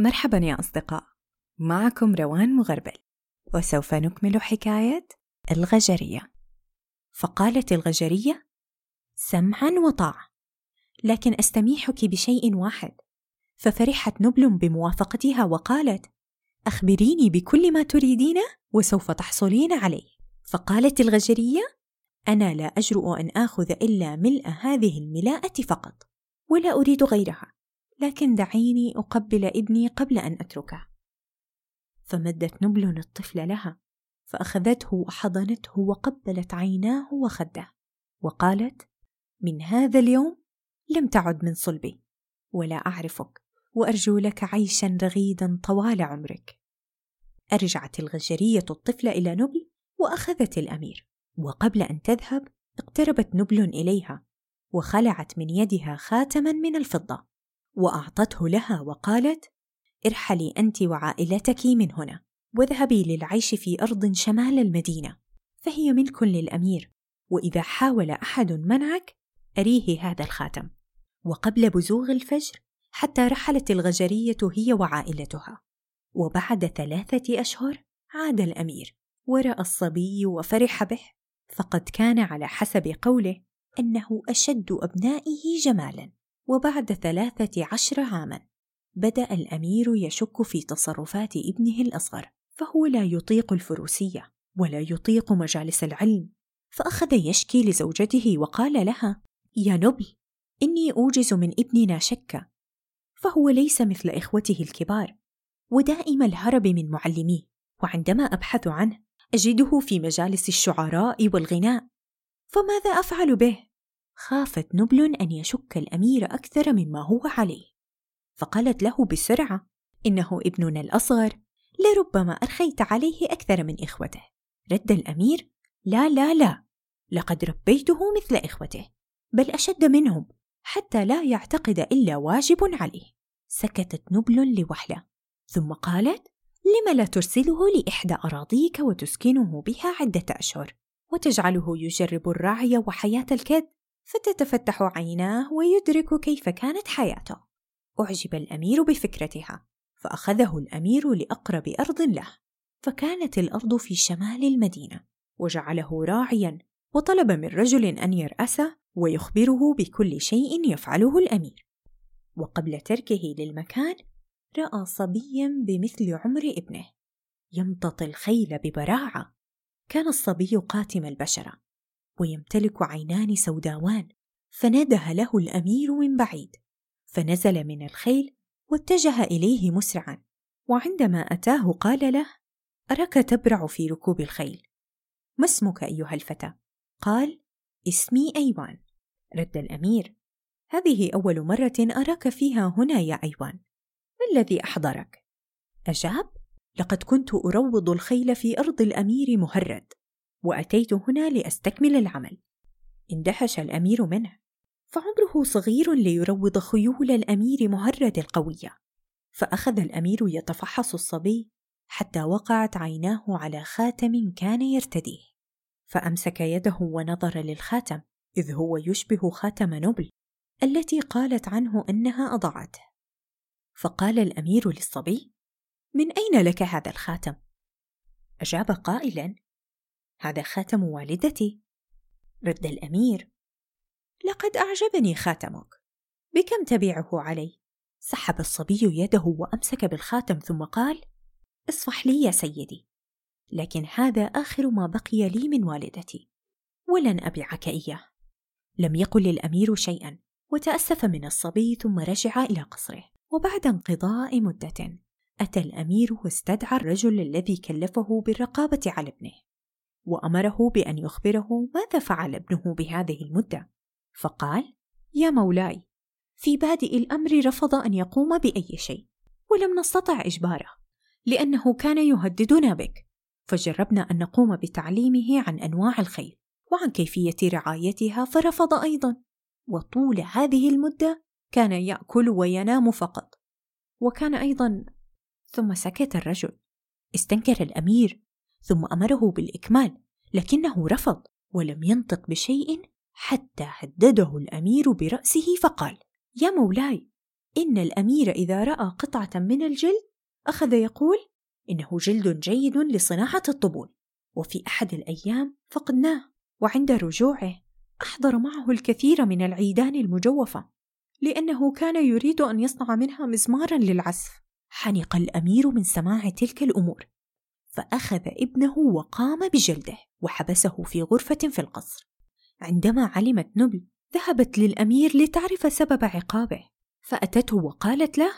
مرحبا يا أصدقاء. معكم روان مغربل وسوف نكمل حكاية الغجرية. فقالت الغجرية سمعا وطاعة لكن أستميحك بشيء واحد. ففرحت نبل بموافقتها وقالت أخبريني بكل ما تريدينه وسوف تحصلين عليه. فقالت الغجرية أنا لا أجرؤ أن آخذ إلا ملء هذه الملاءة فقط ولا أريد غيرها. لكن دعيني أقبل ابني قبل أن أتركه. فمدت نبل الطفل لها فأخذته وحضنته وقبلت عيناه وخده وقالت من هذا اليوم لم تعد من صلبي ولا أعرفك وأرجو لك عيشا رغيدا طوال عمرك. أرجعت الغجرية الطفل إلى نبل وأخذت الأمير وقبل أن تذهب اقتربت نبل إليها وخلعت من يدها خاتما من الفضة. وأعطته لها وقالت ارحلي أنت وعائلتك من هنا واذهبي للعيش في أرض شمال المدينة فهي ملك للأمير وإذا حاول أحد منعك أريه هذا الخاتم. وقبل بزوغ الفجر حتى رحلت الغجرية هي وعائلتها. وبعد ثلاثة أشهر عاد الأمير ورأى الصبي وفرح به فقد كان على حسب قوله أنه أشد أبنائه جمالا. وبعد ثلاثة عشر عاما بدأ الأمير يشك في تصرفات ابنه الأصغر فهو لا يطيق الفروسية ولا يطيق مجالس العلم. فأخذ يشكي لزوجته وقال لها يا نبل إني أوجز من ابننا شكا فهو ليس مثل إخوته الكبار ودائم الهرب من معلميه وعندما أبحث عنه أجده في مجالس الشعراء والغناء. فماذا أفعل به؟ خافت نبل أن يشك الأمير أكثر مما هو عليه. فقالت له بسرعة إنه ابننا الأصغر لربما أرخيت عليه أكثر من إخوته. رد الأمير لا لا لا لقد ربيته مثل إخوته بل أشد منهم حتى لا يعتقد إلا واجب عليه. سكتت نبل لوحلة ثم قالت لم لا ترسله لإحدى أراضيك وتسكنه بها عدة أشهر وتجعله يجرب الرعي وحياة الكد فتتفتح عيناه ويدرك كيف كانت حياته. أعجب الأمير بفكرتها فأخذه الأمير لأقرب أرض له. فكانت الأرض في شمال المدينة وجعله راعيا وطلب من رجل أن يرأسه ويخبره بكل شيء يفعله الأمير. وقبل تركه للمكان رأى صبيا بمثل عمر ابنه يمتطي الخيل ببراعة. كان الصبي قاتم البشرة. ويمتلك عينان سوداوان فنده له الأمير من بعيد فنزل من الخيل واتجه إليه مسرعا وعندما أتاه قال له أراك تبرع في ركوب الخيل ما اسمك أيها الفتى؟ قال اسمي أيوان رد الأمير هذه أول مرة أراك فيها هنا يا أيوان ما الذي أحضرك؟ أجاب لقد كنت أروض الخيل في أرض الأمير مهرد وأتيت هنا لأستكمل العمل. اندهش الأمير منه. فعمره صغير ليروض خيول الأمير مهرد القوية. فأخذ الأمير يتفحص الصبي حتى وقعت عيناه على خاتم كان يرتديه. فأمسك يده ونظر للخاتم إذ هو يشبه خاتم نبل التي قالت عنه أنها أضعته فقال الأمير للصبي من أين لك هذا الخاتم؟ أجاب قائلا هذا خاتم والدتي. رد الأمير. لقد أعجبني خاتمك. بكم تبيعه علي؟ سحب الصبي يده وأمسك بالخاتم ثم قال اصفح لي يا سيدي. لكن هذا آخر ما بقي لي من والدتي. ولن أبيعك إياه. لم يقل الأمير شيئا وتأسف من الصبي ثم رجع إلى قصره. وبعد انقضاء مدة أتى الأمير واستدعى الرجل الذي كلفه بالرقابة على ابنه. وأمره بأن يخبره ماذا فعل ابنه بهذه المدة. فقال يا مولاي في بادئ الأمر رفض أن يقوم بأي شيء ولم نستطع إجباره لأنه كان يهددنا بك. فجربنا أن نقوم بتعليمه عن أنواع الخيل وعن كيفية رعايتها فرفض أيضا. وطول هذه المدة كان يأكل وينام فقط. وكان أيضا ثم سكت الرجل. استنكر الأمير ثم أمره بالإكمال لكنه رفض ولم ينطق بشيء حتى هدده الأمير برأسه فقال يا مولاي إن الأمير إذا رأى قطعة من الجلد أخذ يقول إنه جلد جيد لصناعة الطبول وفي أحد الأيام فقدناه وعند رجوعه أحضر معه الكثير من العيدان المجوفة لأنه كان يريد أن يصنع منها مزمارا للعزف. حنق الأمير من سماع تلك الأمور. فأخذ ابنه وقام بجلده وحبسه في غرفة في القصر. عندما علمت نبل ذهبت للأمير لتعرف سبب عقابه فأتته وقالت له